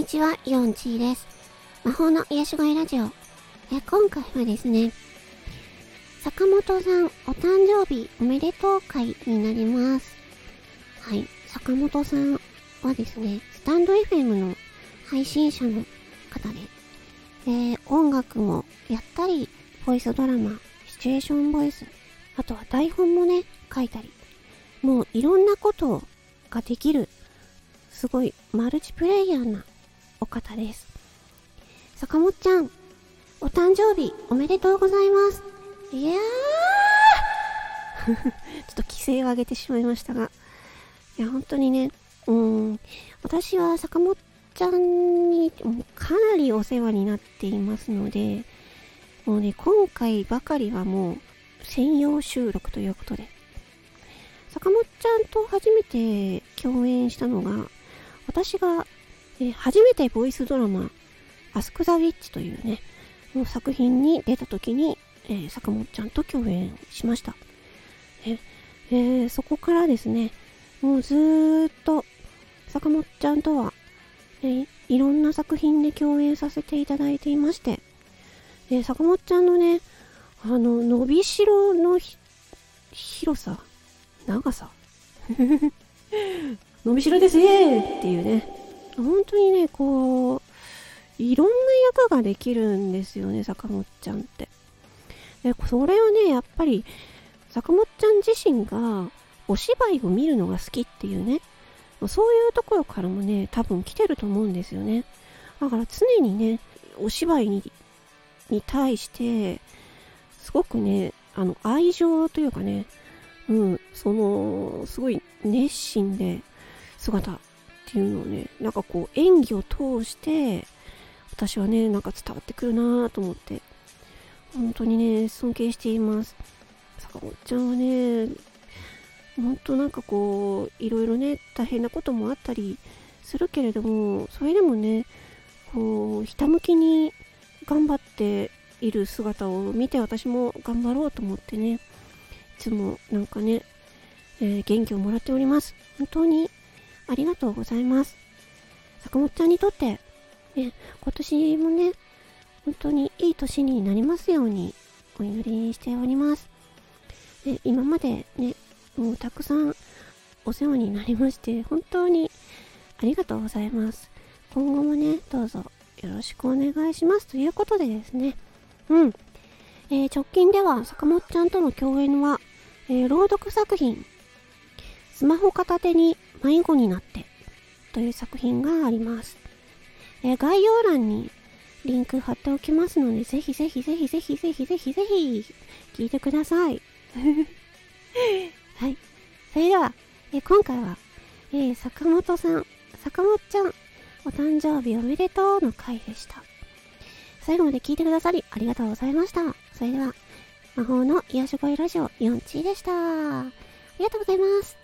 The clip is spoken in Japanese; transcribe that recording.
にちは、ヨンチーです。魔法の癒し声ラジオ。え今回はですね、坂本さんお誕生日おめでとう会になります。はい、坂本さんはですね、スタンド FM の配信者の方で、えー、音楽もやったり、ボイスドラマ、シチュエーションボイス、あとは台本もね、書いたり、もういろんなことができる、すごいマルチプレイヤーな方です。坂本ちゃん、お誕生日おめでとうございます。いやー ちょっと規制を上げてしまいましたが、いや、本当にね、うん、私は坂本ちゃんにかなりお世話になっていますので、もうね、今回ばかりはもう専用収録ということで、坂本ちゃんと初めて共演したのが、私が、え初めてボイスドラマ、アスク・ザ・ウィッチというね、の作品に出た時に、えー、坂本ちゃんと共演しました。えー、そこからですね、もうずーっと坂本ちゃんとは、えー、いろんな作品で共演させていただいていまして、え坂本ちゃんのね、あの、伸びしろの広さ、長さ 伸びしろですねっていうね。本当にね、こう、いろんな役ができるんですよね、坂本ちゃんって。で、それをね、やっぱり、坂本ちゃん自身がお芝居を見るのが好きっていうね、そういうところからもね、多分来てると思うんですよね。だから常にね、お芝居にに対して、すごくね、あの、愛情というかね、うん、その、すごい熱心で姿っていうのをね、なんかこう演技を通して、私はね、なんか伝わってくるなぁと思って、本当にね、尊敬しています。坂本ちゃんはね、本当なんかこう、いろいろね、大変なこともあったりするけれども、それでもね、こう、ひたむきに頑張っている姿を見て私も頑張ろうと思ってねい、つもなんかね、えー、元気をもらっております。本当にありがとうございます。坂本ちゃんにとって、ね、今年もね、本当にいい年になりますようにお祈りしております。で今までね、もうたくさんお世話になりまして、本当にありがとうございます。今後もね、どうぞよろしくお願いします。ということでですね、うん。えー、直近では坂本ちゃんとの共演はえー、朗読作品、スマホ片手に迷子になってという作品があります。えー、概要欄にリンク貼っておきますので、ぜひぜひぜひぜひぜひぜひぜひ聞いてください。はい。それでは、えー、今回は、えー、坂本さん、坂本ちゃん、お誕生日おめでとうの回でした。最後まで聞いてくださりありがとうございました。それでは、魔法の癒し声ラジオ4チでした。ありがとうございます。